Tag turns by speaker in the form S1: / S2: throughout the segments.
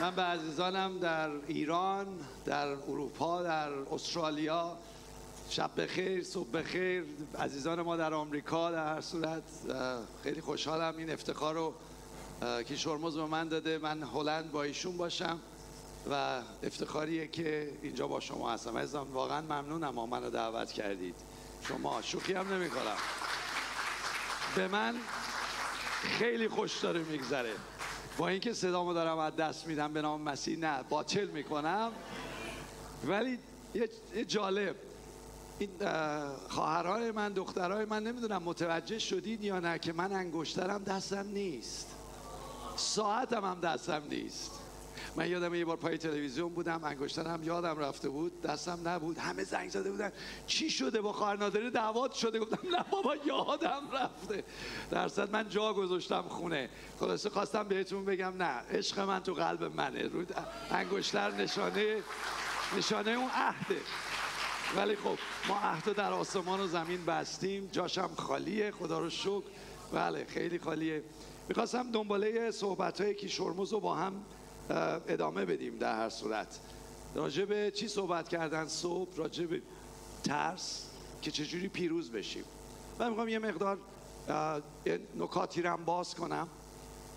S1: من به عزیزانم در ایران در اروپا در استرالیا شب بخیر صبح بخیر. عزیزان ما در آمریکا در هر صورت خیلی خوشحالم این افتخار رو که شرمز به من داده. من هلند با ایشون باشم و افتخاریه که اینجا با شما هستم. عزیزان واقعا ممنونم. ما منو دعوت کردید. شما شوخی هم نمی کنم به من خیلی خوش داره میگذره. با اینکه صدامو دارم از دست میدم به نام مسیح نه باطل می‌کنم. ولی یه جالب. این خواهرای من دخترای من نمی‌دونم متوجه شدید یا نه که من انگشترم دستم نیست. ساعتم هم دستم نیست. من یادم یه بار پای تلویزیون بودم انگشترم یادم رفته بود دستم نبود همه زنگ زده بودن. چی شده با خواهر نادری دعوات شده. گفتم نه بابا یادم رفته. درصد من جا گذاشتم خونه. خلاصه خواستم بهتون بگم نه عشق من تو قلب منه. رو انگشتر نشانه نشانه اون عهده. ولی خب ما عهد در آسمان و زمین بستیم. جاشم خالیه. خدا رو شکر. بله خیلی خالیه. می‌خواستم دنباله صحبت های کیشورموز رو با هم ادامه بدیم در هر صورت. راجع به چی صحبت کردن صبح؟ راجع به ترس که چجوری پیروز بشیم. من می‌خوام یه مقدار نکاتی رو باز کنم.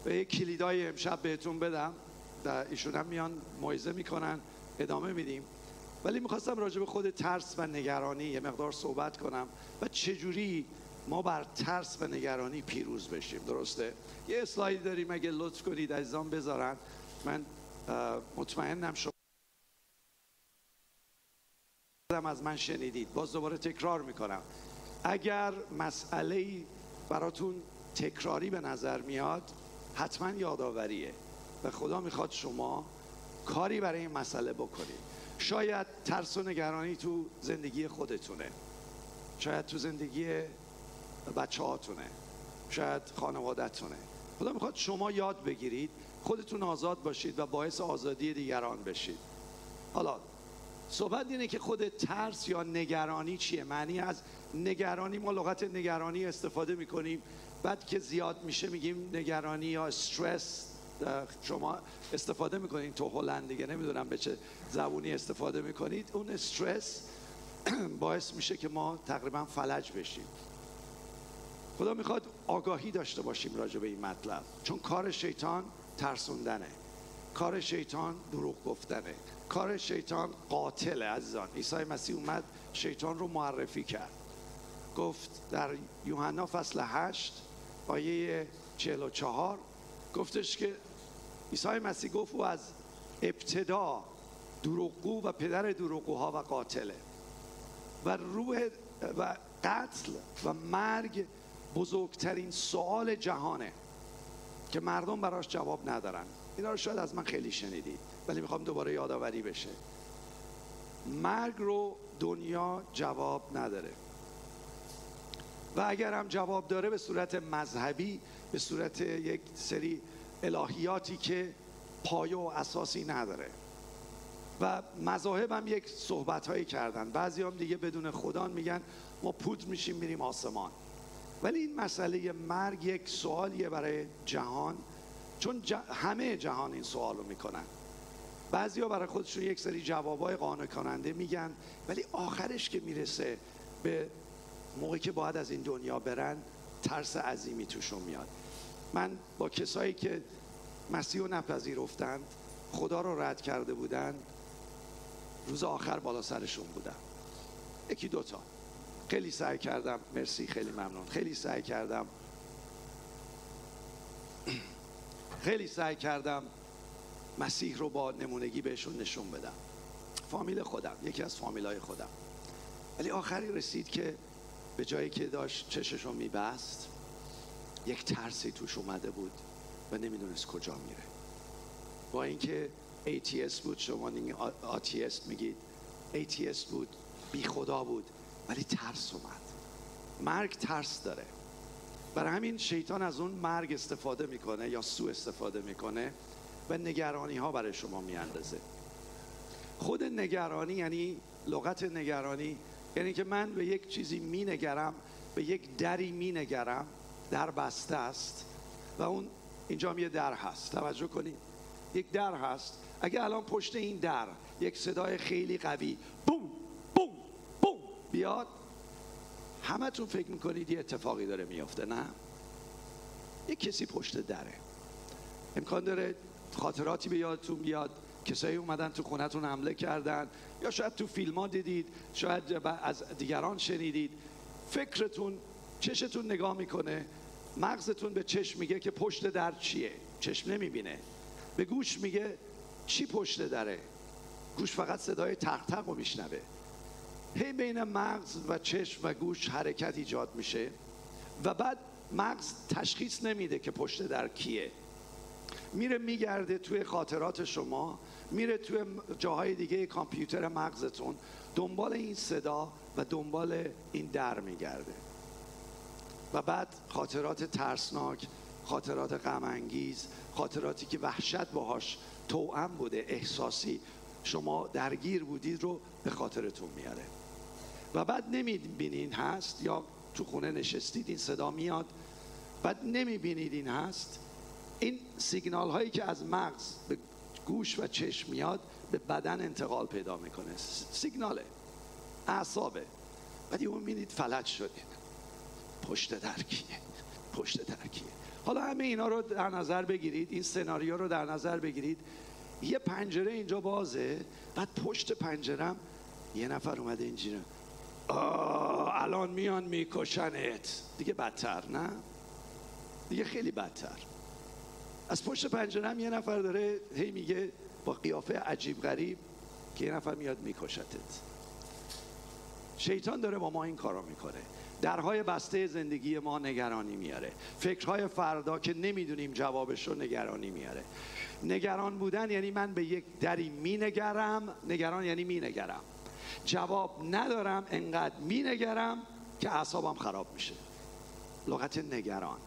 S1: و یه کلیدای امشب بهتون بدم. در ایشون هم میان موعظه می‌کنن ادامه میدیم. ولی می‌خواستم راجع به خود ترس و نگرانی یه مقدار صحبت کنم و چجوری ما بر ترس و نگرانی پیروز بشیم. درسته؟ یه اسلاید داریم اگه لطف کنید عزیزان بذارن. من مطمئنم شما از من شنیدید. باز دوباره تکرار می‌کنم. اگر مسئله براتون تکراری به نظر میاد حتما یادآوریه و خدا می‌خواد شما کاری برای این مسئله بکنید. شاید ترس و نگرانی تو زندگی خودتونه. شاید تو زندگی بچه هاتونه شاید خانوادتونه خدا می‌خواد شما یاد بگیرید خودتون آزاد باشید و باعث آزادی دیگران بشید. حالا صحبت اینه که خود ترس یا نگرانی چیه؟ معنی از نگرانی ما لغت نگرانی استفاده می‌کنیم. بعد که زیاد میشه میگیم نگرانی یا استرس شما استفاده می‌کنید تو هلند دیگه نمی‌دونم به چه زبونی استفاده می‌کنید. اون استرس باعث میشه که ما تقریبا فلج بشیم. خدا می‌خواد آگاهی داشته باشیم راجع به این مطلب. چون کار شیطان ترسوندنه. کار شیطان دروغ گفتنه. کار شیطان قاتله عزیزان. عیسی مسیح اومد شیطان رو معرفی کرد. گفت در یوحنا فصل 8 آیه 44 گفتش که عیسی مسیح گفت او از ابتدا دروغگو و پدر دروغگوها و قاتله. و روح و قتل و مرگ بزرگترین سوال جهانه. که مردم براش جواب ندارن. اینا رو شاید از من خیلی شنیدید ولی می‌خوام دوباره یادآوری بشه. مرگ رو دنیا جواب نداره. و اگر هم جواب داره به صورت مذهبی به صورت یک سری الهیاتی که پایه و اساسی نداره. و مذاهب هم یک صحبت هایی کردن. بعضی هم دیگه بدون خدا میگن ما پود میشیم میریم آسمان. ولی این مسئله مرگ یک سوالیه برای جهان. چون همه جهان این سوال رو می‌کنن. بعضی ها برای خودشون یک سری جوابای قانع کننده میگن ولی آخرش که می‌رسه به موقعی که باید از این دنیا برن ترس عظیمی توشون میاد. من با کسایی که مسیح رو نپذیرفتند خدا رو رد کرده بودند روز آخر بالا سرشون بودم یکی دوتا. خیلی سعی کردم. مرسی خیلی ممنون. خیلی سعی کردم. خیلی سعی کردم مسیح رو با نمونگی بهشون نشون بدم. فامیل خودم یکی از فامیل های خودم. ولی آخری رسید که به جایی که داشت چشش رو میبست یک ترسی توش اومده بود و نمی‌دونست کجا میره. با اینکه ATS بود شما ATS میگید. ATS بود بی خدا بود. ولی ترس اومد. مرگ ترس داره. برای همین شیطان از اون مرگ استفاده می‌کنه یا سو استفاده می‌کنه و نگرانی ها برای شما میاندازه. خود نگرانی یعنی لغت نگرانی یعنی که من به یک چیزی مینگرم به یک دری مینگرم در بسته است و اون اینجا یه در هست. توجه کنید. یک در هست. اگه الان پشت این در یک صدای خیلی قوی بوم بوم بیاد همتون فکر می‌کنید یه اتفاقی داره میافته نه؟ یک کسی پشت دره. امکان داره خاطراتی به یادتون بیاد کسایی اومدن تو خونتون حمله کردن یا شاید تو فیلم ها دیدید شاید از دیگران شنیدید. فکرتون چشتون نگاه می‌کنه مغزتون به چشم میگه که پشت در چیه؟ چشم نمی‌بینه. به گوش میگه چی پشت دره؟ گوش فقط صدای تق تق رو میشنوه. هی بین مغز و چشم و گوش حرکت ایجاد میشه و بعد مغز تشخیص نمیده که پشت در کیه. میره میگرده توی خاطرات شما میره توی جاهای دیگه کامپیوتر مغزتون دنبال این صدا و دنبال این در میگرده. و بعد خاطرات ترسناک خاطرات غم خاطراتی که وحشت باهاش توأم بوده احساسی شما درگیر بودید رو به خاطرتون میاره. و بعد نمی‌بینین هست یا تو خونه نشستید این صدا میاد بعد نمی‌بینید این هست. این سیگنال هایی که از مغز به گوش و چشم میاد به بدن انتقال پیدا می‌کنه. سیگناله. اعصابه. بعد اون می‌بینید فلج شدید. پشت در کیه پشت در کیه حالا همه اینا رو در نظر بگیرید. این سناریو رو در نظر بگیرید. یه پنجره اینجا بازه. بعد پشت پنجرم یه نفر اومده اینجوری. الان میان میکشنت. دیگه بدتر نه؟ دیگه خیلی بدتر. از پشت پنجرم یه نفر داره هی میگه با قیافه عجیب غریب که یه نفر میاد میکشتت. شیطان داره با ما این کارو می‌کنه. درهای بسته زندگی ما نگرانی میاره. فکرهای فردا که نمی‌دونیم جوابش رو نگرانی میاره. نگران بودن یعنی من به یک دری مینگرم. نگران یعنی مینگرم. جواب ندارم انقدر مینگرم که اعصابم خراب میشه. لغت نگران.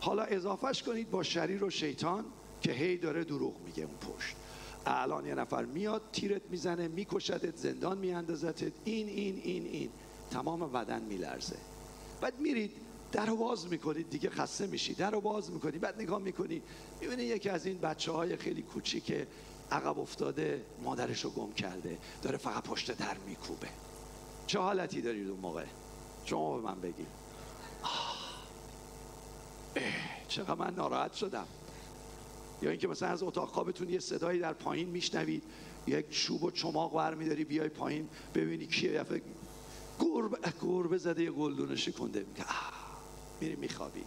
S1: حالا اضافهش کنید با شریر و شیطان که هی داره دروغ میگه اون پشت. الان یه نفر میاد تیرت می‌زنه میکشدت زندان میاندازتت این این این این. تمام بدن میلرزه. بعد میرید در باز می‌کنید دیگه خسته میشی. در باز می‌کنی بعد نگاه می‌کنی. می‌بینی یکی از این بچه های خیلی کوچیک عقب افتاده مادرش رو گم کرده داره فقط پشت در میکوبه. چه حالتی دارید اون موقع؟ شما به من بگید چقدر من ناراحت شدم. یا اینکه مثلا از اتاق خوابتون یه صدایی در پایین میشنوید یک چوب و چماق برمیداری بیای پایین ببینی کیه گربه گربه زده یه گلدون شکنده میگه میری میخوابی.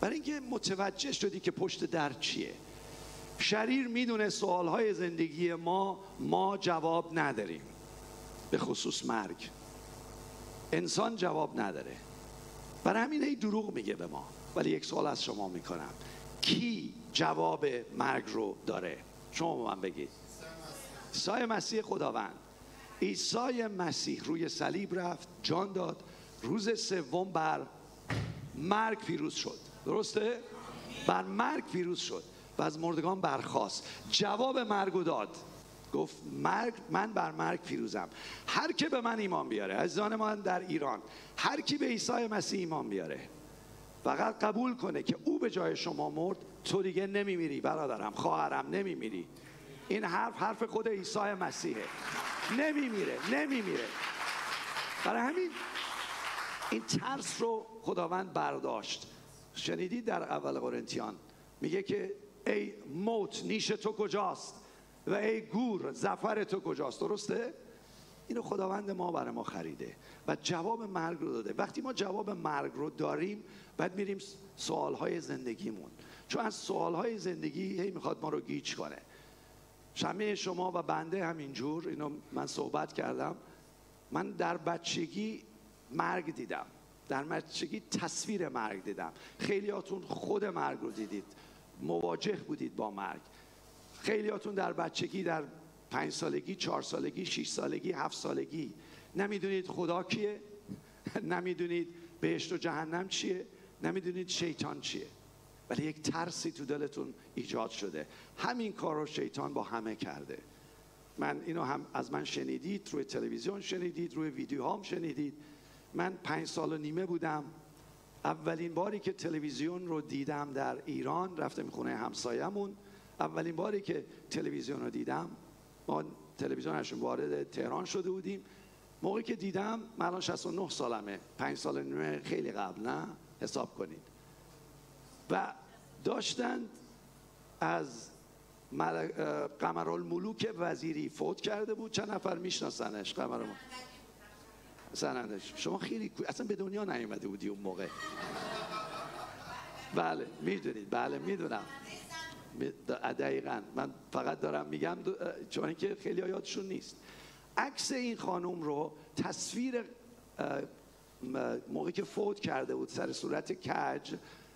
S1: برای اینکه متوجه شدی که پشت در چیه. شریر می‌دونه سوالهای زندگی ما ما جواب نداریم. به خصوص مرگ. انسان جواب نداره. برای همین ای دروغ میگه به ما. ولی یک سوال از شما می‌کنم. کی جواب مرگ رو داره؟ شما به من بگید. سای مسیح خداوند. عیسی مسیح روی صلیب رفت جان داد. روز سوم بر مرگ پیروز شد. درسته؟ بر مرگ پیروز شد. و از مردگان برخواست جواب مرگ داد. گفت مرگ من بر مرگ پیروزم. هر که به من ایمان بیاره عزیزان من در ایران هر کی به عیسی مسیح ایمان بیاره فقط قبول کنه که او به جای شما مرد تو دیگه نمیمیری برادرم خواهرم نمیمیری. این حرف حرف خود عیسی مسیحه. نمیمیره نمیمیره. برای همین این ترس رو خداوند برداشت. شنیدید در اول قرنتیان میگه که ای موت نیش تو کجاست؟ و ای گور زفر تو کجاست؟ درسته؟ اینو خداوند ما برای ما خریده و جواب مرگ رو داده. وقتی ما جواب مرگ رو داریم بعد میریم سوالهای زندگیمون. چون از سوالهای زندگی هی می‌خواد ما رو گیج کنه. شمه شما و بنده همینجور اینو من صحبت کردم. من در بچگی مرگ دیدم. در بچگی تصویر مرگ دیدم. خیلیاتون خود مرگ رو دیدید. مواجه بودید با مرگ. خیلیاتون در بچگی در پنج سالگی چهار سالگی شیش سالگی هفت سالگی. نمی‌دونید خدا کیه؟ نمی‌دونید بهشت و جهنم چیه؟ نمی‌دونید شیطان چیه؟ ولی یک ترسی تو دلتون ایجاد شده. همین کار رو شیطان با همه کرده. من اینو هم از من شنیدید روی تلویزیون شنیدید روی ویدیو هم شنیدید. من پنج سال و نیمه بودم. اولین باری که تلویزیون رو دیدم در ایران رفتم خونه همسایمون اولین باری که تلویزیون رو دیدم ما تلویزیونشون وارد تهران شده بودیم. موقعی که دیدم من الان 69 سالمه. پنج سال نیمه خیلی قبل نه؟ حساب کنید. و داشتند از قمرالملوک وزیری فوت کرده بود. چند نفر میشناسنش قمرالملوک؟ سنندش شما خیلی اصلا به دنیا نیومده بودی اون موقع. بله می‌دونید. بله می‌دونم. دقیقا. من فقط دارم میگم چون اینکه خیلی یادشون نیست. عکس این خانم رو تصویر موقعی که فوت کرده بود سر صورت کج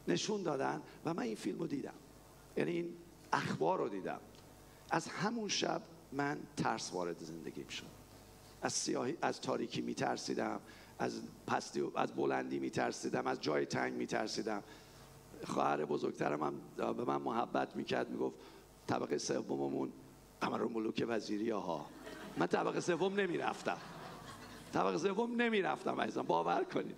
S1: نشون دادن و من این فیلم رو دیدم. یعنی این اخبار رو دیدم. از همون شب من ترس وارد زندگیم شد. از سیاهی از تاریکی میترسیدم از پستی از بلندی میترسیدم از جای تنگ میترسیدم. خواهر بزرگترم هم به من محبت می‌کرد می‌گفت طبقه سوممون قمر ملوک وزیری ها من طبقه سوم نمی‌رفتم. طبقه سوم نمی‌رفتم عزیزم باور کنید.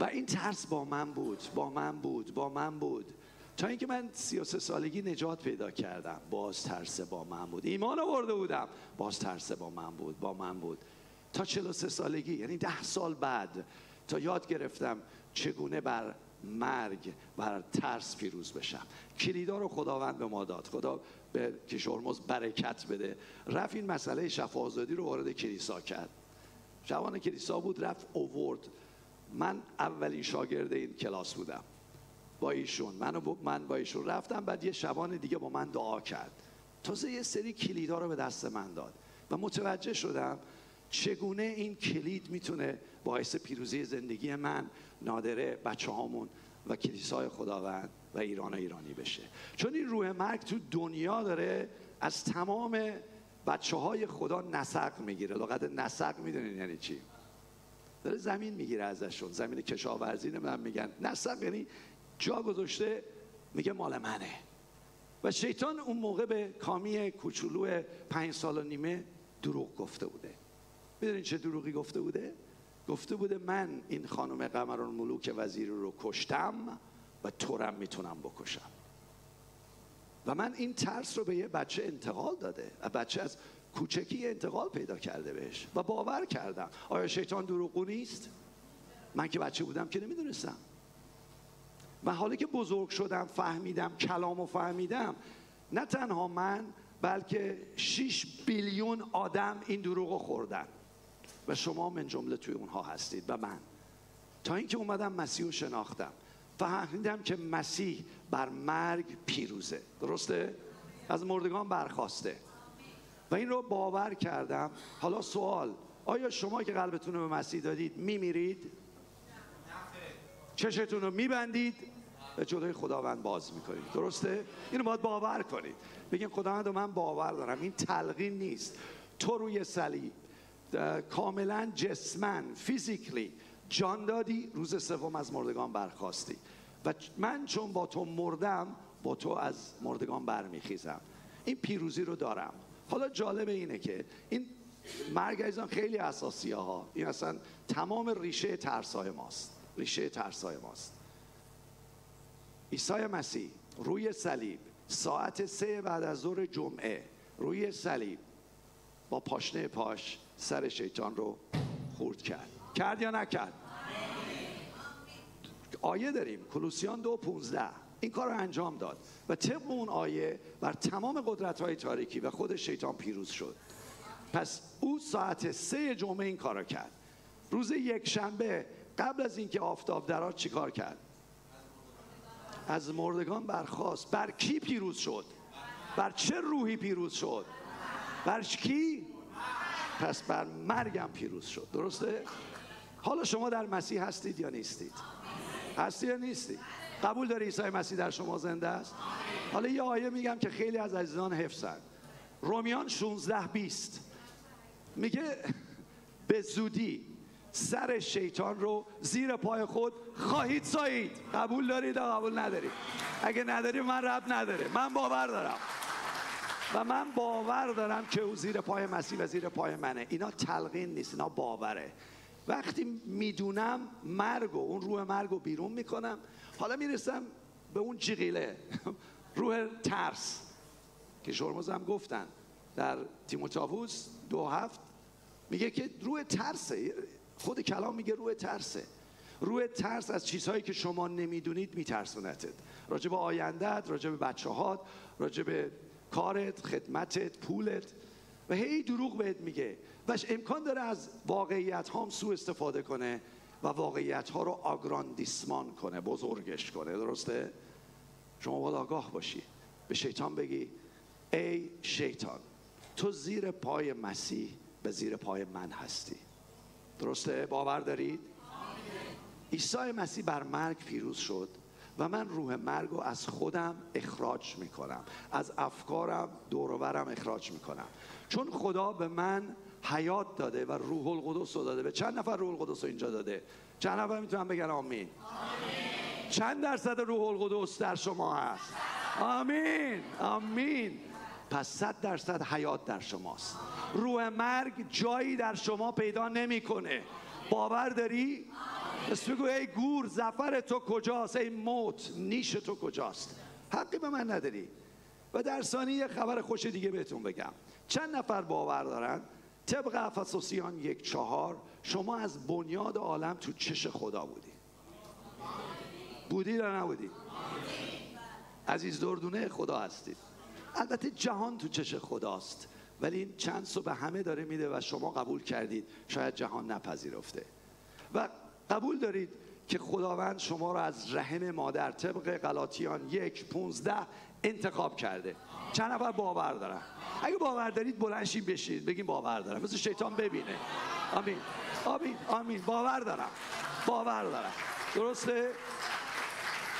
S1: و این ترس با من بود با من بود با من بود. تا اینکه من 33 سالگی نجات پیدا کردم باز ترس با من بود. ایمان آورده بودم باز ترس با من بود با من بود. تا 43 سالگی یعنی ده سال بعد تا یاد گرفتم چگونه بر مرگ بر ترس پیروز بشم. کلیدا رو خداوند به ما داد. خدا به کشورمز برکت بده. رفت این مسئله شفاعزادی رو وارد کلیسا کرد. جوان کلیسا بود رفت اوورد. من اولین شاگرد این کلاس بودم. با ایشون. من, من با ایشون رفتم بعد یه شبان دیگه با من دعا کرد. تازه یه سری کلیدا رو به دست من داد و متوجه شدم چگونه این کلید می‌تونه باعث پیروزی زندگی من نادره بچه هامون و کلیسای خداوند و ایران و ایرانی بشه. چون این روح مرگ تو دنیا داره از تمام بچه های خدا نسق می‌گیره. لغت نسق می‌دونین یعنی چی؟ داره زمین می‌گیره ازشون. زمین کشاورزی نمی‌دونم میگن نسق یعنی جا گذاشته میگه مال منه. و شیطان اون موقع به کامی کوچولو پنج سال و نیمه دروغ گفته بوده. می‌دونین چه دروغی گفته بوده؟ گفته بوده من این خانم قمران ملوک وزیری رو کشتم و تورم می‌تونم بکشم. و من این ترس رو به یه بچه انتقال داده. و بچه از کوچکی انتقال پیدا کرده بهش. و باور کردم. آیا شیطان دروغو نیست؟ من که بچه بودم که نمی‌دونستم. و حالا که بزرگ شدم فهمیدم کلامو فهمیدم نه تنها من بلکه 6 بیلیون آدم این دروغو خوردن. و شما من جمله توی اونها هستید و من. تا اینکه اومدم مسیح رو شناختم. فهمیدم که مسیح بر مرگ پیروزه. درسته؟ از مردگان برخواسته. و این رو باور کردم. حالا سوال آیا شما که قلبتون رو به مسیح دادید میمیرید؟ چشتون رو میبندید به جلوی خداوند باز می‌کنید. درسته؟ اینو باید باور کنید. بگین خداوند من باور دارم. این تلقین نیست. تو روی صلیب کاملا جسمن فیزیکلی جان دادی روز سوم از مردگان برخواستی. و من چون با تو مردم با تو از مردگان برمیخیزم. این پیروزی رو دارم. حالا جالب اینه که این مرگ ایزان خیلی اساسی ها این اصلا تمام ریشه ترسای ماست. ریشه ترسای ماست. عیسی مسیح روی صلیب ساعت سه بعد از ظهر جمعه روی صلیب با پاشنه پاش سر شیطان رو خورد کرد. کرد یا نکرد؟ آیه داریم کلوسیان دو پونزده. این کار رو انجام داد و طبق اون آیه بر تمام قدرت های تاریکی و خود شیطان پیروز شد. پس او ساعت سه جمعه این کار کرد. روز یک شنبه قبل از اینکه آفتاب درات چیکار کرد؟ از مردگان برخواست بر کی پیروز شد؟ بر چه روحی پیروز شد؟ بر کی؟ پس بر مرگم پیروز شد. درسته؟ حالا شما در مسیح هستید یا نیستید؟ هستی یا نیستی؟ قبول داری عیسی مسیح در شما زنده است؟ حالا یه آیه میگم که خیلی از عزیزان حفظن. رومیان 16 20 میگه به زودی سر شیطان رو زیر پای خود خواهید سایید. قبول دارید یا قبول ندارید؟ اگه نداری من رب نداره. من باور دارم. و من باور دارم که او زیر پای مسیح و زیر پای منه. اینا تلقین نیست اینا باوره. وقتی می‌دونم مرگ و اون روح مرگ رو بیرون می‌کنم حالا می‌رسم به اون جیغیله روح ترس. که شرمز هم گفتن در تیموتائوس دو هفت میگه که روح ترسه. خود کلام میگه روح ترسه. روح ترس از چیزهایی که شما نمی‌دونید میترسونتت. آیندت راجع به بچه هات به کارت خدمتت پولت. و هی دروغ بهت میگه. وش امکان داره از واقعیت هم سو استفاده کنه و واقعیت ها رو آگراندیسمان کنه بزرگش کنه. درسته؟ شما باید آگاه باشی. به شیطان بگی ای شیطان تو زیر پای مسیح به زیر پای من هستی. درسته؟ باور دارید؟ عیسی مسیح بر مرگ پیروز شد و من روح مرگ رو از خودم اخراج می‌کنم. از افکارم دورورم اخراج می‌کنم. چون خدا به من حیات داده و روح القدس رو داده. به چند نفر روح القدس رو اینجا داده؟ چند نفر می‌تونم بگن آمین؟ چند درصد روح القدس در شما هست؟ آمین. آمین. پس صد درصد حیات در شماست. روح مرگ جایی در شما پیدا نمی‌کنه. باور داری؟ پس بگو ای گور زفر تو کجاست؟ ای موت نیش تو کجاست؟ حقی به من نداری. و در ثانی یه خبر خوش دیگه بهتون بگم. چند نفر باور دارن؟ طبق افسوسیان یک چهار شما از بنیاد عالم تو چش خدا بودی. بودی یا نبودی؟ عزیز دردونه خدا هستید البته جهان تو چش خداست. ولی این چند به همه داره میده و شما قبول کردید. شاید جهان نپذیرفته. و قبول دارید که خداوند شما رو از رحم مادر طبق غلاطیان یک پونزده انتخاب کرده. چند نفر باور دارن؟ اگه باور دارید بلنشین بشید بگیم باور دارم. مثل شیطان ببینه. آمین. آمین. آمین. باور دارم. باور دارم. درسته؟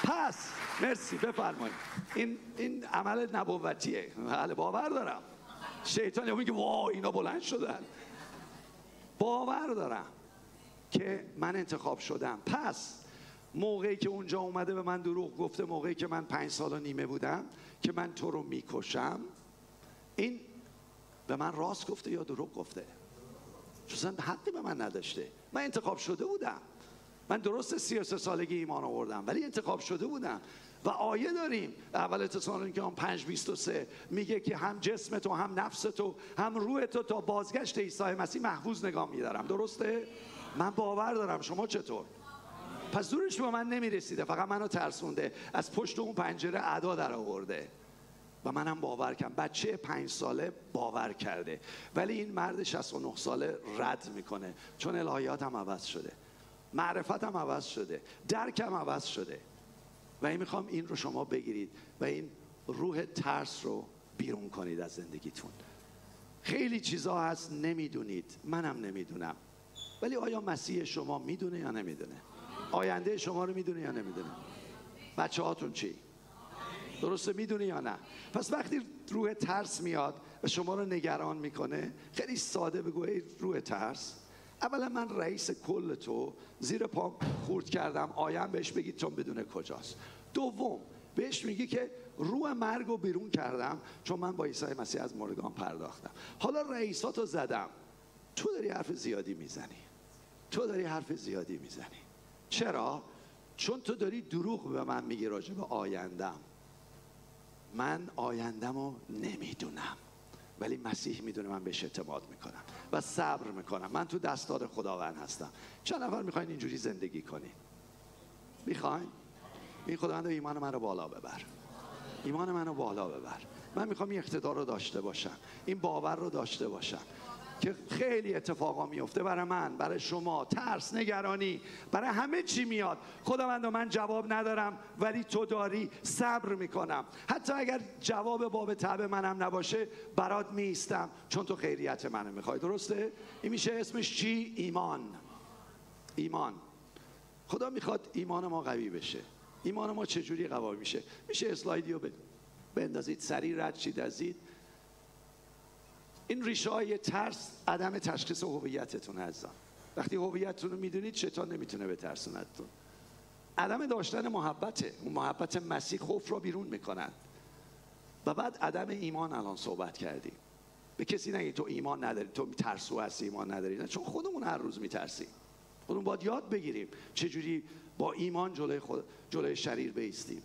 S1: پس مرسی بفرمایید. این این عمل نبوتیه. بله باور دارم. شیطان میگه وا اینا بلند شدن. باور دارم که من انتخاب شدم. پس موقعی که اونجا اومده به من دروغ گفته موقعی که من پنج سال و نیمه بودم که من تو رو می‌کشم این به من راست گفته یا دروغ گفته؟ چون حقی به من نداشته. من انتخاب شده بودم. من درست 33 سالگی ایمان آوردم ولی انتخاب شده بودم. و آیه داریم. اول هم 5 23 میگه که هم جسم تو هم نفس تو هم روح تو تا بازگشت عیسی مسیح محفوظ نگاه میدارم. درسته؟ من باور دارم. شما چطور؟ پس دورش به من نمی‌رسیده. فقط منو ترسونده. از پشت اون پنجره ادا در آورده. و منم باور کردم. بچه پنج ساله باور کرده. ولی این مرد 69 ساله رد می‌کنه. چون الهیاتم عوض شده. معرفتم عوض شده. درکم عوض شده. و این می‌خوام این رو شما بگیرید و این روح ترس رو بیرون کنید از زندگیتون. خیلی چیزا هست نمی‌دونید. منم نمی‌دونم. ولی آیا مسیح شما می‌دونه یا نمی‌دونه؟ آینده شما رو می‌دونه یا نمی‌دونه؟ بچه هاتون چی؟ درسته می‌دونه یا نه؟ پس وقتی روح ترس میاد و شما رو نگران می‌کنه خیلی ساده بگو روح ترس. اولا من رئیس کل تو زیر پا خورد کردم. آیم بهش بگید چون بدونه کجاست. دوم بهش میگی که روح مرگ رو بیرون کردم چون من با عیسی مسیح از مردگان پرداختم. حالا رئیساتو زدم. تو داری حرف زیادی می‌زنی. تو داری حرف زیادی می‌زنی. چرا؟ چون تو داری دروغ به من میگی راجع به آیندم. من آیندم رو نمی‌دونم. ولی مسیح می‌دونه من بهش اعتماد می‌کنم. و صبر می‌کنم. من تو دستار خداوند هستم. چند نفر می‌خواین اینجوری زندگی کنین؟ می‌خواین؟ این خداوند ایمان من رو بالا ببر. ایمان من رو بالا ببر. من می‌خوام این اقتدار رو داشته باشم. این باور رو داشته باشم. که خیلی اتفاقا میفته برای من برای شما ترس نگرانی برای همه چی میاد. خداوند من جواب ندارم ولی تو داری صبر می‌کنم. حتی اگر جواب باب تب منم نباشه برات میستم چون تو خیریت منو می‌خوای. درسته؟ این میشه اسمش چی؟ ایمان. ایمان. خدا می‌خواد ایمان ما قوی بشه. ایمان ما چجوری قوی میشه؟ میشه اسلایدی رو بندازید سریع رد شید ازید این ریشه های ترس عدم تشخیص هویتتون هستن وقتی هویتتون رو می‌دونید شیطان نمی‌تونه بترسوندتون عدم داشتن محبته اون محبت مسیح خوف رو بیرون می‌کنن. و بعد عدم ایمان الان صحبت کردیم. به کسی نگید تو ایمان نداری تو ترسو هستی ایمان نداری. نه چون خودمون هر روز میترسیم. خودمون باید یاد بگیریم چجوری با ایمان جلوی, خود، جلوی شریر بیستیم.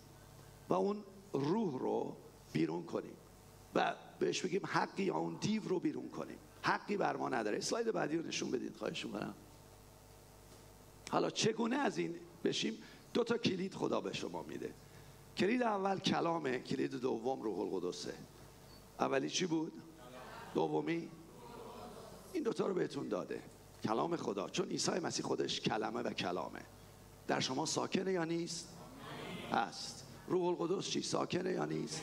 S1: و اون روح رو بیرون کنیم. و بهش بگیم حقی یا اون دیو رو بیرون کنیم. حقی بر ما نداره. اسلاید بعدی رو نشون بدید. خواهش می‌کنم. حالا چگونه از این بشیم؟ دو تا کلید خدا به شما میده. کلید اول کلامه. کلید دوم روح القدسه. اولی چی بود؟ دومی؟ این دوتا رو بهتون داده. کلام خدا. چون عیسی مسیح خودش کلمه و کلامه. در شما ساکنه یا نیست؟ هست. روح القدس چی؟ ساکنه یا نیست؟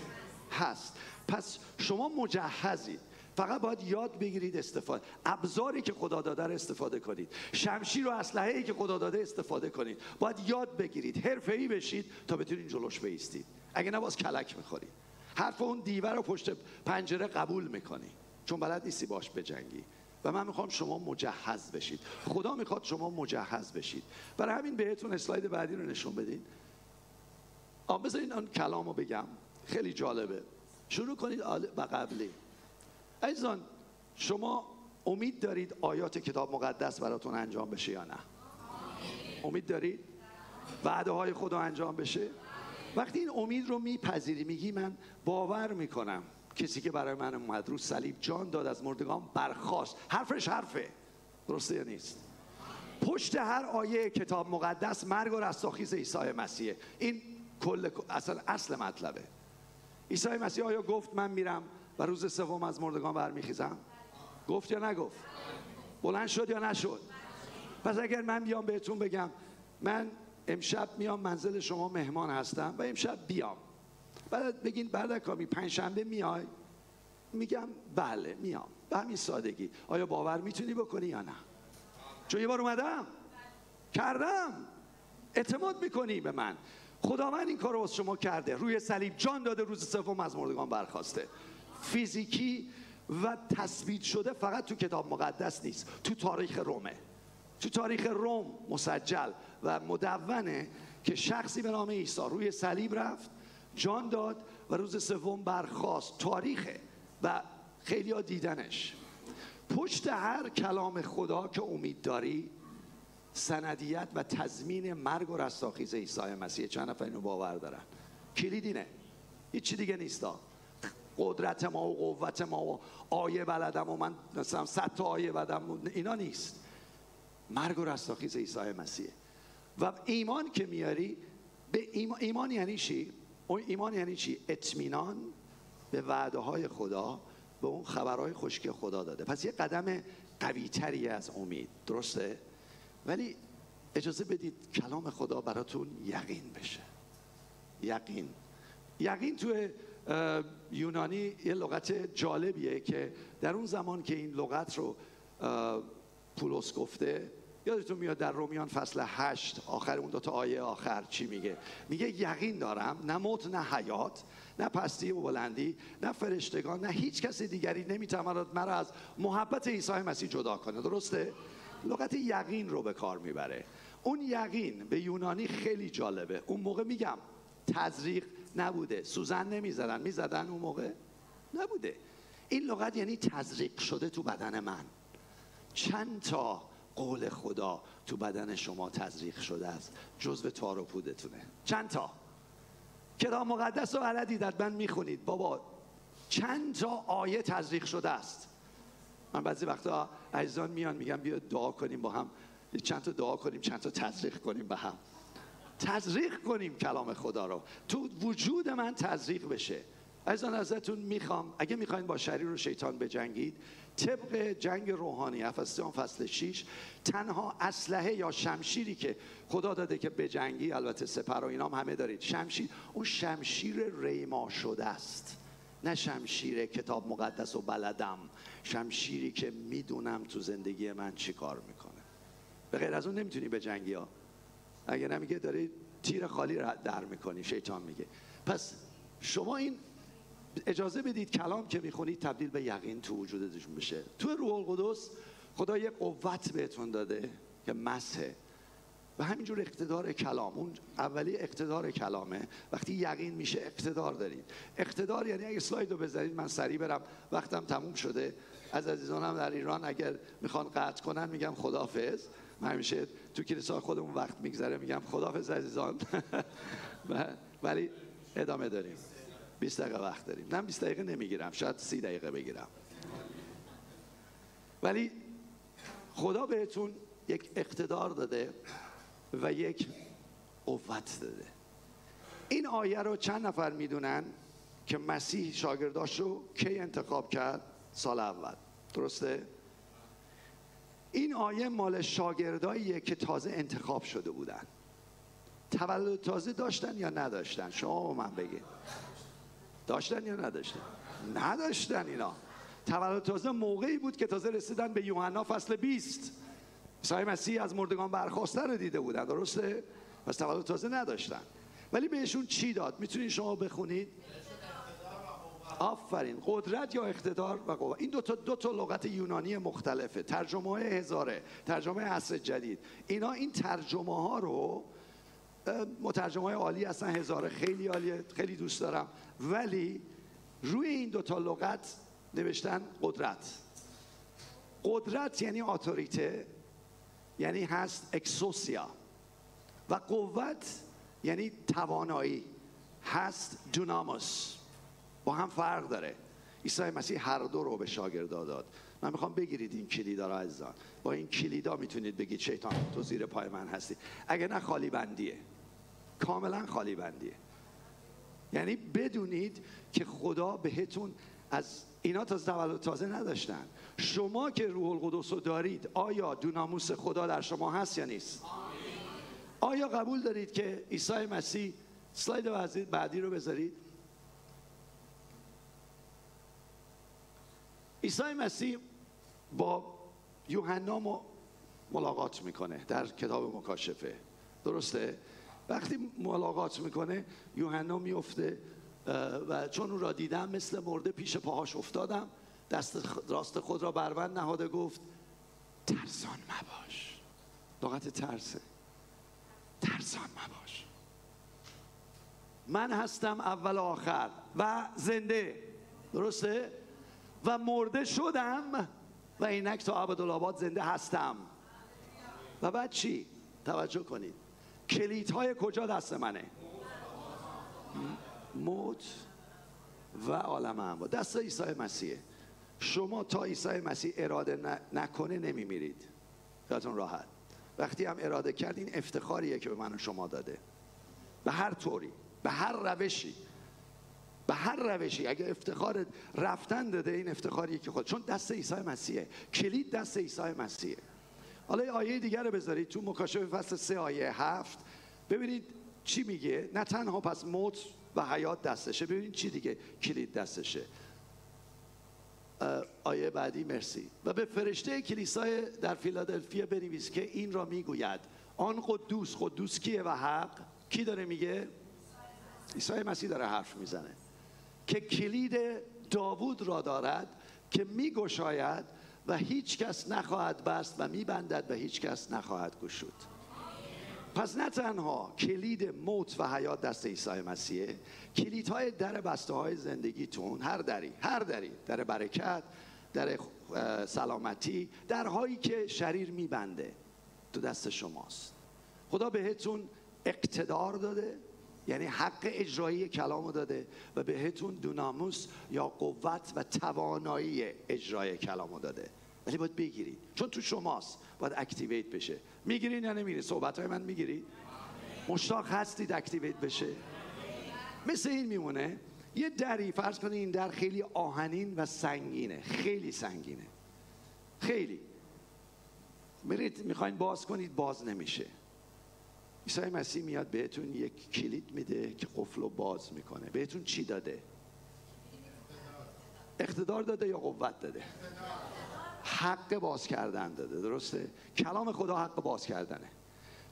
S1: هست. پس شما مجهزید. فقط باید یاد بگیرید استفاده. ابزاری که خدا داده رو استفاده کنید. شمشیر و اسلحه‌ای که خدا داده استفاده کنید. باید یاد بگیرید. حرفه‌ای بشید تا بتونید جلوش بیستید. اگه نه باز کلک می‌خورید. حرف اون دیوار رو پشت پنجره قبول می‌کنی. چون بلد نیستی باش بجنگی. و من می‌خوام شما مجهز بشید. خدا می‌خواد شما مجهز بشید. برای همین بهتون اسلاید بعدی رو نشون بدین. آم بذارین آن کلام رو بگم. خیلی جالبه. شروع کنید و قبلی. عزیزان شما امید دارید آیات کتاب مقدس براتون انجام بشه یا نه؟ امید دارید؟ وعده های خدا انجام بشه؟ وقتی این امید رو میپذیری میگی من باور می‌کنم. کسی که برای من اومد رو صلیب جان داد از مردگان برخواست حرفش حرفه. درسته یا نیست؟ پشت هر آیه کتاب مقدس مرگ و رستاخیز عیسی مسیحه. این کل اصل اصل مطلبه. عیسی مسیح آیا گفت من میرم و روز سوم از مردگان برمیخیزم؟ گفت یا نگفت؟ بلند شد یا نشد؟ پس اگر من بیام بهتون بگم من امشب میام منزل شما مهمان هستم و امشب بیام. بعد بگین بعد کامی پنجشنبه میای؟ میگم بله میام. به همین سادگی. آیا باور می‌تونی بکنی یا نه؟ چون یه بار اومدم. کردم. اعتماد می‌کنی به من. خداوند این کار رو شما کرده. روی صلیب جان داده روز سوم از مردگان برخواسته. فیزیکی و تثبیت شده فقط تو کتاب مقدس نیست تو تاریخ رومه. تو تاریخ روم مسجل و مدونه که شخصی به نام عیسی روی صلیب رفت جان داد و روز سوم برخواست تاریخه و خیلی ها دیدنش. پشت هر کلام خدا که امید داری سندیت و تضمین مرگ و رستاخیز عیسی مسیح. چند نفر اینو باور دارن؟ کلید اینه. هیچی دیگه نیستا قدرت ما و قوت ما و آیه بلدم و من مثلا صد تا آیه بلدم اینا نیست. مرگ و رستاخیز عیسی مسیح. و ایمان که میاری به ایمان, ایمان یعنی چی؟ ایمان یعنی چی؟ اطمینان به وعده های خدا به اون خبرهای خشکی خدا داده. پس یه قدم قوی تری از امید. درسته؟ ولی اجازه بدید کلام خدا براتون یقین بشه. یقین. یقین تو یونانی یه لغت جالبیه که در اون زمان که این لغت رو پولس گفته یادتون میاد در رومیان فصل هشت آخر اون دوتا آیه آخر چی میگه؟ میگه یقین دارم نه موت نه حیات نه پستی و بلندی نه فرشتگان نه هیچ کس دیگری نمی‌تواند مرا از محبت عیسی مسیح جدا کنه درسته؟ لغت یقین رو به کار می‌بره. اون یقین به یونانی خیلی جالبه. اون موقع میگم تزریق نبوده. سوزن نمی‌زدن. می‌زدن اون موقع؟ نبوده. این لغت یعنی تزریق شده تو بدن من. چند تا قول خدا تو بدن شما تزریق شده است جزو تار و پودتونه. چند تا؟ کتاب مقدس رو بلدید من می‌خونید. بابا چند تا آیه تزریق شده است. من بعضی وقتا عزیزان میان میگم بیا دعا کنیم با هم. چند تا دعا کنیم چند تا تزریق کنیم به هم. تزریق کنیم کلام خدا رو. تو وجود من تزریق بشه. عزیزان ازتون می‌خوام. اگه می‌خواین با شریر و شیطان بجنگید طبق جنگ روحانی افسیان فصل 6 تنها اسلحه یا شمشیری که خدا داده که بجنگی البته سپر و اینام همه دارید. شمشیر اون شمشیر ریما شده است. نه شمشیر کتاب مقدس و بلدم. شمشیری که می‌دونم تو زندگی من چی کار می‌کنه. به غیر از اون نمی‌تونی به جنگی ها. اگه نمیگه داری تیر خالی را در می‌کنی شیطان میگه. پس شما این اجازه بدید کلام که می‌خونید تبدیل به یقین تو وجودتون بشه. تو روح القدس خدا یه قوت بهتون داده که مسه و همینجور اقتدار کلام. اون اولی اقتدار کلامه. وقتی یقین میشه اقتدار دارید. اقتدار یعنی اگه سلاید رو بذارید من سریع برم. وقتم تموم شده. از عزیزانم در ایران اگر می‌خوان قطع کنن میگم خدافظ من همیشه تو کلیسا خودمون وقت میگذره میگم خدافظ عزیزان. ولی ادامه داریم. 20 دقیقه وقت داریم. نه 20 دقیقه نمی‌گیرم. شاید 30 دقیقه بگیرم. ولی خدا بهتون یک اقتدار داده و یک قوت داده. این آیه رو چند نفر می‌دونن که مسیح شاگرداش رو کی انتخاب کرد؟ سال اول. درسته؟ این آیه مال شاگرداییه که تازه انتخاب شده بودن. تولد تازه داشتن یا نداشتن؟ شما من بگید. داشتن یا نداشتن؟ نداشتن اینا. تولد تازه موقعی بود که تازه رسیدن به یوحنا فصل 20 عیسی مسیح از مردگان برخواسته رو دیده بودن. درسته؟ پس تولد تازه نداشتن. ولی بهشون چی داد؟ می‌تونید شما بخونید؟ آفرین. قدرت یا اقتدار و قوت. این دو تا دو تا لغت یونانی مختلفه. ترجمه های هزاره. ترجمه عصر جدید. اینا این ترجمه ها رو مترجمه های عالی هستن. هزاره خیلی عالیه خیلی دوست دارم. ولی روی این دو تا لغت نوشتن قدرت. قدرت یعنی اتوریته یعنی هست اکسوسیا. و قوت یعنی توانایی. هست دوناموس. با هم فرق داره. عیسی مسیح هر دو رو به شاگردا داد. من می‌خوام بگیرید این کلیدا رو عزیزان. با این کلیدا می‌تونید بگید شیطان تو زیر پای من هستی. اگه نه خالی بندیه کاملا خالی بندیه یعنی بدونید که خدا بهتون از اینا تا تولد تازه نداشتن. شما که روح القدس رو دارید آیا دوناموس خدا در شما هست یا نیست؟ آیا قبول دارید که عیسی مسیح سلاید بعدی رو بذارید؟ عیسی مسیح با یوحنا ملاقات می‌کنه در کتاب مکاشفه. درسته؟ وقتی ملاقات می‌کنه یوحنا میفته و چون او را دیدم مثل مرده پیش پاهاش افتادم دست راست خود را بروند نهاده گفت ترسان مباش. لغت ترسه. ترسان مباش. من هستم اول آخر و زنده. درسته؟ و مرده شدم و اینک تا عبدالآباد زنده هستم. و بعد چی؟ توجه کنید. های کجا دست منه؟ موت و عالم دست عیسی مسیحه شما تا عیسی مسیح اراده نکنه نمیمیرید. خیالتون راحت. وقتی هم اراده کرد این افتخاریه که به من شما داده. به هر طوری به هر روشی. به هر روشی اگه افتخار رفتن داده این افتخاریه که خود. چون دست عیسی مسیحه. کلید دست عیسی مسیحه. حالا آیه دیگر رو بذارید تو مکاشفه فصل سه آیه هفت. ببینید چی میگه؟ نه تنها پس موت و حیات دستشه. ببینید چی دیگه کلید دستشه. آیه بعدی مرسی. و به فرشته کلیسای در فیلادلفیا بنویس که این را می‌گوید. آن قدوس قدوس کیه و حق؟ کی داره میگه؟ عیسی مسیح داره حرف می‌زنه. که کلید داوود را دارد که میگشاید و هیچ کس نخواهد بست و میبندد و هیچ کس نخواهد گشود. پس نه تنها کلید موت و حیات دست عیسی مسیحه کلیدهای در بسته های زندگیتون هر دری هر دری در برکت در سلامتی درهایی که شریر میبنده تو دست شماست. خدا بهتون اقتدار داده یعنی حق اجرایی کلامو داده و بهتون دوناموس یا قوت و توانایی اجرای کلامو داده. ولی باید بگیرید. چون تو شماست باید activate بشه. می‌گیرین یا نمی‌گیرین؟ صحبت های من می‌گیرید؟ مشتاق هستید activate بشه؟ مثل این میمونه. یه دری فرض کنید این در خیلی آهنین و سنگینه. خیلی سنگینه. خیلی. میرید می‌خواین باز کنید باز نمیشه. عیسی مسیح میاد بهتون یک کلید میده که قفل رو باز می‌کنه. بهتون چی داده؟ اقتدار داده یا قوت داده؟ حق باز کردن داده درسته؟ کلام خدا حق باز کردنه.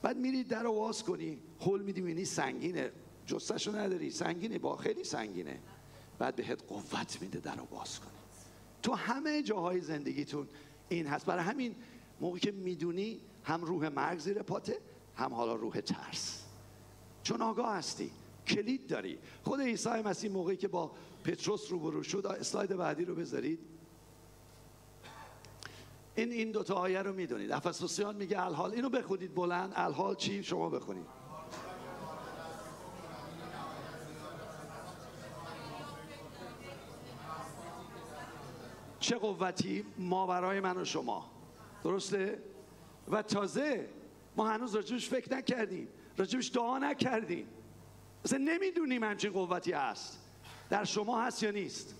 S1: بعد میرید در رو باز کنی حل میدی می‌بینی سنگینه. جستشو نداری سنگینه با خیلی سنگینه. بعد بهت قوت میده در رو باز کنی. تو همه جاهای زندگیتون این هست. برای همین موقعی که می‌دونی هم روح مرگ زیر پاته هم حالا روح ترس. چون آگاه هستی کلید داری. خود عیسی مسیح موقعی که با پتروس روبرو شد اسلاید بعدی رو بذارید. این این دوتا آیه رو می‌دونید. افسوسیان میگه الحال. اینو بخونید بلند. الحال چی؟ شما بخونید. چه قوتی؟ ما برای من و شما. درسته؟ و تازه ما هنوز راجبش فکر نکردیم. راجبش دعا نکردیم. اصلا نمی‌دونیم همچین قوتی هست. در شما هست یا نیست؟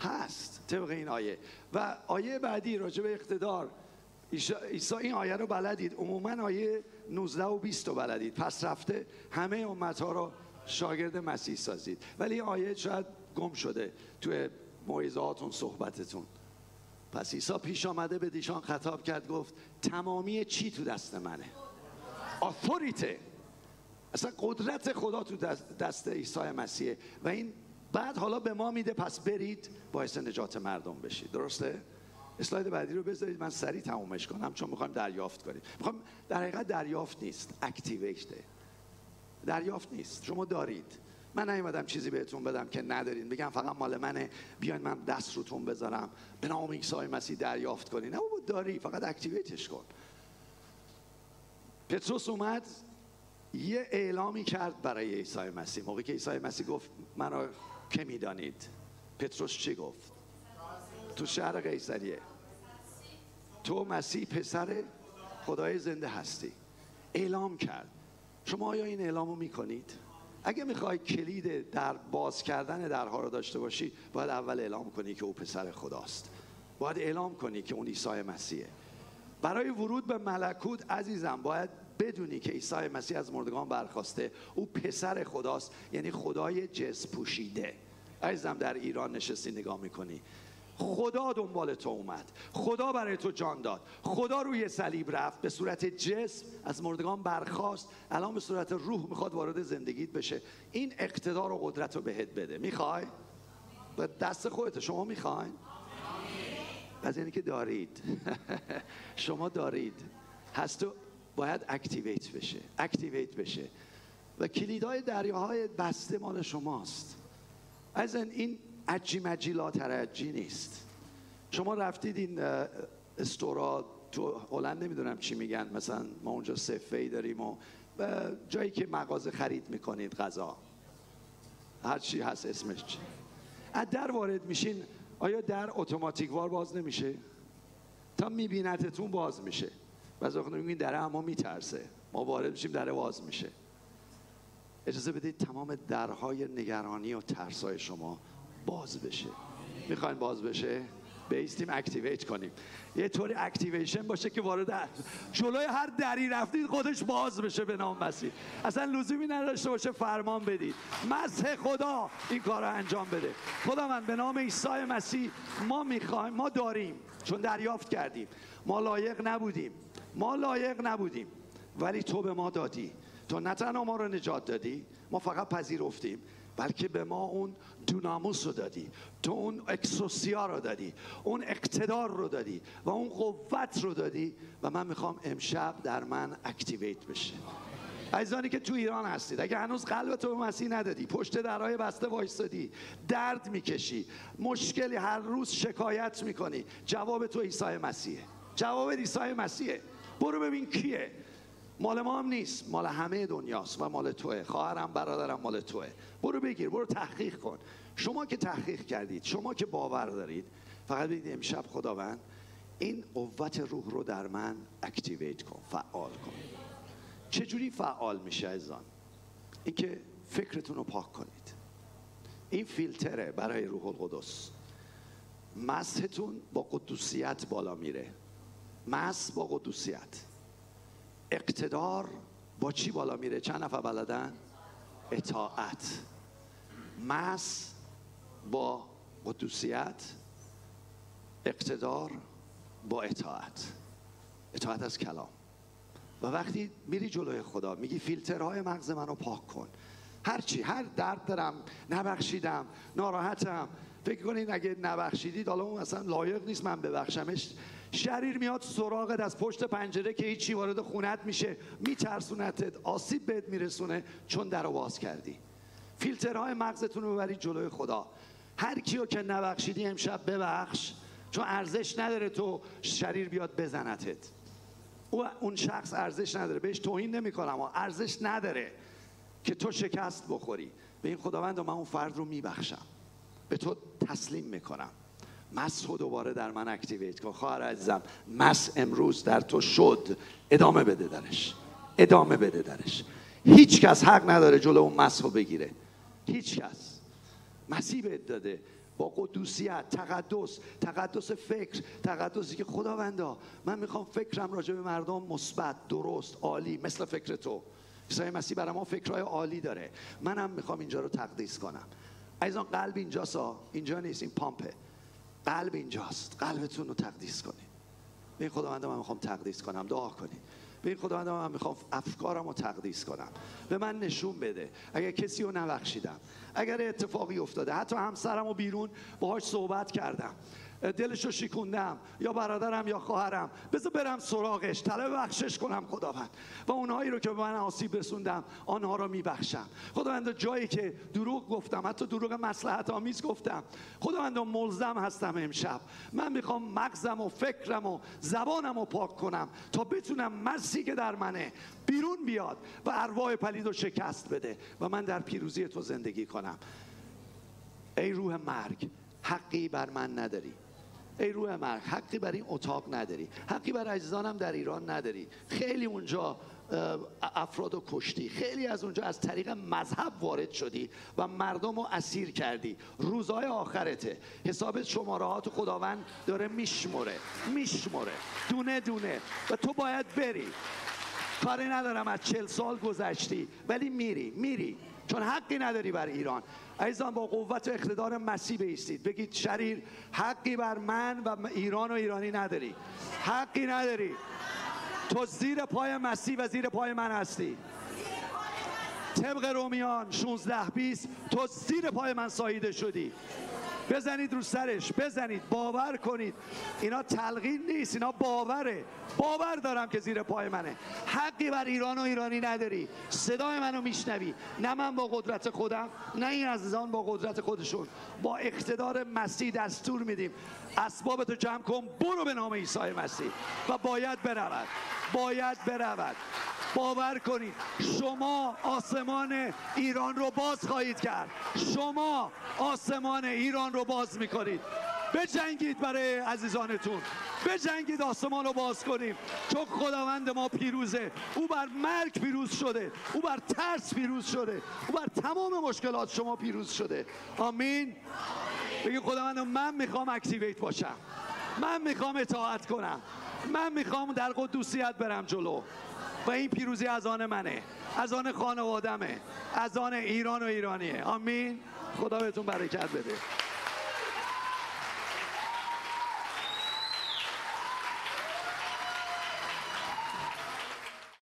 S1: هست. طبق این آیه. و آیه بعدی راجب اقتدار. عیسی این آیه رو بلدید. عموما آیه 19 و 20 رو بلدید. پس رفته همه امت ها رو شاگرد مسیح سازید. ولی آیه شاید گم شده توی موعظهاتون صحبتتون. پس عیسی پیش آمده به دیشان خطاب کرد گفت تمامی چی تو دست منه؟ آثوریته. اصلا قدرت خدا تو دست عیسی مسیحه. و این بعد حالا به ما میده پس برید باعث نجات مردم بشید. درسته؟ اسلاید بعدی رو بذارید من سریع تمومش کنم. چون می‌خوام دریافت کنید می‌خوام در حقیقت دریافت نیست. اکتیویته دریافت نیست. شما دارید. من نیومدم چیزی بهتون بدم که ندارین. بگم فقط مال منه. بیاین من دست روتون بذارم. به نام عیسی مسیح دریافت کنین. نه بابا داری. فقط اکتیویتش کن. پتروس اومد یه اعلامی کرد برای عیسی مسیح. موقعی که عیسی مسیح گفت منو که می‌دانید؟ پتروس چی گفت؟ تو شهر قیصریه. تو مسیح پسر خدای زنده هستی. اعلام کرد. شما آیا این اعلام رو می‌کنید؟ اگه می‌خوای کلید در باز کردن درها رو داشته باشی باید اول اعلام کنی که او پسر خداست. باید اعلام کنی که اون عیسی مسیحه. برای ورود به ملکوت عزیزم باید بدونی که عیسی مسیح از مردگان برخواسته. او پسر خداست یعنی خدای جس پوشیده عزیزم در ایران نشستی نگاه می‌کنی. خدا دنبال تو اومد. خدا برای تو جان داد. خدا روی صلیب رفت. به صورت جسم از مردگان برخاست الان به صورت روح می‌خواد وارد زندگیت بشه. این اقتدار و قدرت رو بهت بده. می‌خوای؟ به دست خودت. شما می‌خواین؟ پس یعنی که دارید. شما دارید. هست تو باید activate بشه. activate بشه. و کلیدهای دریاهای بسته مال شماست. از این عجی مجی لا ترجی نیست. شما رفتید این استورا تو هلند نمی‌دونم چی میگن. مثلا ما اونجا سفی داریم و جایی که مغازه خرید می‌کنید غذا. هر چی هست اسمش چی. از در وارد میشین آیا در اتوماتیک وار باز نمیشه؟ تا میبینتتون باز میشه. بعضی وقت میگین در اما میترسه. ما وارد میشیم در باز میشه. اجازه بدید تمام درهای نگرانی و ترسای شما باز بشه. می‌خواین باز بشه؟ بیستیم activate کنیم. یه طوری activation باشه که وارد جلوی هر دری رفتید خودش باز بشه به نام مسیح. اصلا لزومی نداشته باشه فرمان بدید. مسح خدا این کار رو انجام بده. خدا من به نام عیسی مسیح ما می‌خوایم ما داریم. چون دریافت کردیم. ما لایق نبودیم. ما لایق نبودیم. ولی تو به ما دادی. تو نه تنها ما رو نجات دادی ما فقط پذیرفتیم. بلکه به ما اون دوناموس رو دادی. تو اون اکسوسیا رو دادی. اون اقتدار رو دادی و اون قوت رو دادی و من می‌خوام امشب در من اکتیویت بشه. عزیزانی که تو ایران هستید اگه هنوز قلب تو به مسیح ندادی پشت درهای بسته وایستادی درد می‌کشی مشکلی هر روز شکایت می‌کنی جواب تو عیسی مسیحه. جواب عیسی مسیحه. برو ببین کیه. مال ما هم نیست. مال همه دنیاست و مال توه. خواهرم برادرم مال توه. برو بگیر برو تحقیق کن. شما که تحقیق کردید شما که باور دارید فقط بگید امشب خداوند این قوت روح رو در من اکتیویت کن فعال کن. چجوری فعال میشه ازان اینکه فکرتون رو پاک کنید. این فیلتره برای روح القدس. مسحتون با قدوسیت بالا میره. مس با قدوسیت. اقتدار با چی بالا میره؟ چند نفر بلدن؟ اطاعت. مس با قدوسیت اقتدار با اطاعت. اطاعت از کلام. و وقتی میری جلوی خدا میگی فیلترهای مغز منو پاک کن. هرچی هر درد دارم نبخشیدم ناراحتم. فکر کنید اگه نبخشیدید حالا اون اصلا لایق نیست من ببخشمش. شریر میاد سراغت از پشت پنجره که هیچی وارد خونت میشه. میترسونتت. آسیب بهت میرسونه چون در باز کردی. فیلترهای مغزتون رو ببرید جلوی خدا. هر کیو که نبخشیدی امشب ببخش. چون ارزش نداره تو شریر بیاد بزنتت. او اون شخص ارزش نداره. بهش توهین نمی‌کنم. اما ارزش نداره که تو شکست بخوری. به این خداوند و من اون فرد رو میبخشم. به تو تسلیم می‌کنم. مس رو دوباره در من اکتیویت کن. خواهر عزیزم مس امروز در تو شد. ادامه بده درش. ادامه بده درش. هیچ کس حق نداره جلو اون مس رو بگیره. هیچ کس. مسیح بهت داده. با قدوسیت تقدس تقدس فکر تقدسی که خداوندا من می‌خوام فکرم راجع به مردم مثبت درست عالی مثل فکر تو. عیسی مسیح برای ما فکرهای عالی داره. منم می‌خوام اینجا رو تقدیس کنم. عزیزان قلب اینجاست اینجا نیست. این پامپه قلب اینجاست. قلبتون رو تقدیس کنید. به خداوند من می‌خوام تقدیس کنم. دعا کنید. به خداوند من می‌خوام افکارم رو تقدیس کنم. به من نشون بده. اگر کسی رو نبخشیدم. اگر اتفاقی افتاده. حتی همسرم رو بیرون باهاش صحبت کردم. دلش رو شکوندم. یا برادرم یا خواهرم. بذار برم سراغش. طلب بخشش کنم خداوند. و اونهایی رو که به من آسیب رسوندم آنها رو میبخشم. خداوند جایی که دروغ گفتم حتی دروغ مسلحت آمیز گفتم خداوند ملزم هستم امشب. من می‌خوام مغزم و فکرم و زبانم رو پاک کنم تا بتونم مرسی که در منه بیرون بیاد و ارواح پلید رو شکست بده و من در پیروزی تو زندگی کنم. ای روح مرگ حقی بر من نداری. ای روح مرگ حقی بر این اتاق نداری. حقی بر عزیزانم در ایران نداری. خیلی اونجا افراد و کشتی. خیلی از اونجا از طریق مذهب وارد شدی و مردم رو اسیر کردی. روزهای آخرته. حساب شماره خداوند داره میشمره میشمره دونه دونه. و تو باید بری. کاری ندارم از چل سال گذشتی. ولی میری. میری. چون حقی نداری بر ایران. عزیزان با قوت و اقتدار مسیح بیستید بگید شریر حقی بر من و ایران و ایرانی نداری. حقی نداری. تو زیر پای مسیح و زیر پای من هستی. طبق رومیان 16 20 تو زیر پای من ساییده شدی. بزنید رو سرش بزنید باور کنید. اینا تلقین نیست اینا باوره. باور دارم که زیر پای منه. حقی بر ایران و ایرانی نداری. صدای منو میشنوی. نه من با قدرت خودم نه این عزیزان با قدرت خودشون. با اقتدار مسیح دستور میدیم. اسبابتو جمع کن برو به نام عیسی مسیح. و باید برود. باید برود. باور کنید شما آسمان ایران رو باز خواهید کرد. شما آسمان ایران رو باز می‌کنید. بجنگید برای عزیزانتون. بجنگید آسمان رو باز کنیم چون خداوند ما پیروزه. او بر مرگ پیروز شده. او بر ترس پیروز شده. او بر تمام مشکلات شما پیروز شده. آمین. بگید خداوند من می‌خوام اکتیویت باشم. من می‌خوام اطاعت کنم. من می‌خوام در قدوسیت برم جلو. و این پیروزی از آن منه از آن خانوادمه از آن ایران و ایرانیه. آمین. خدا بهتون برکت بده.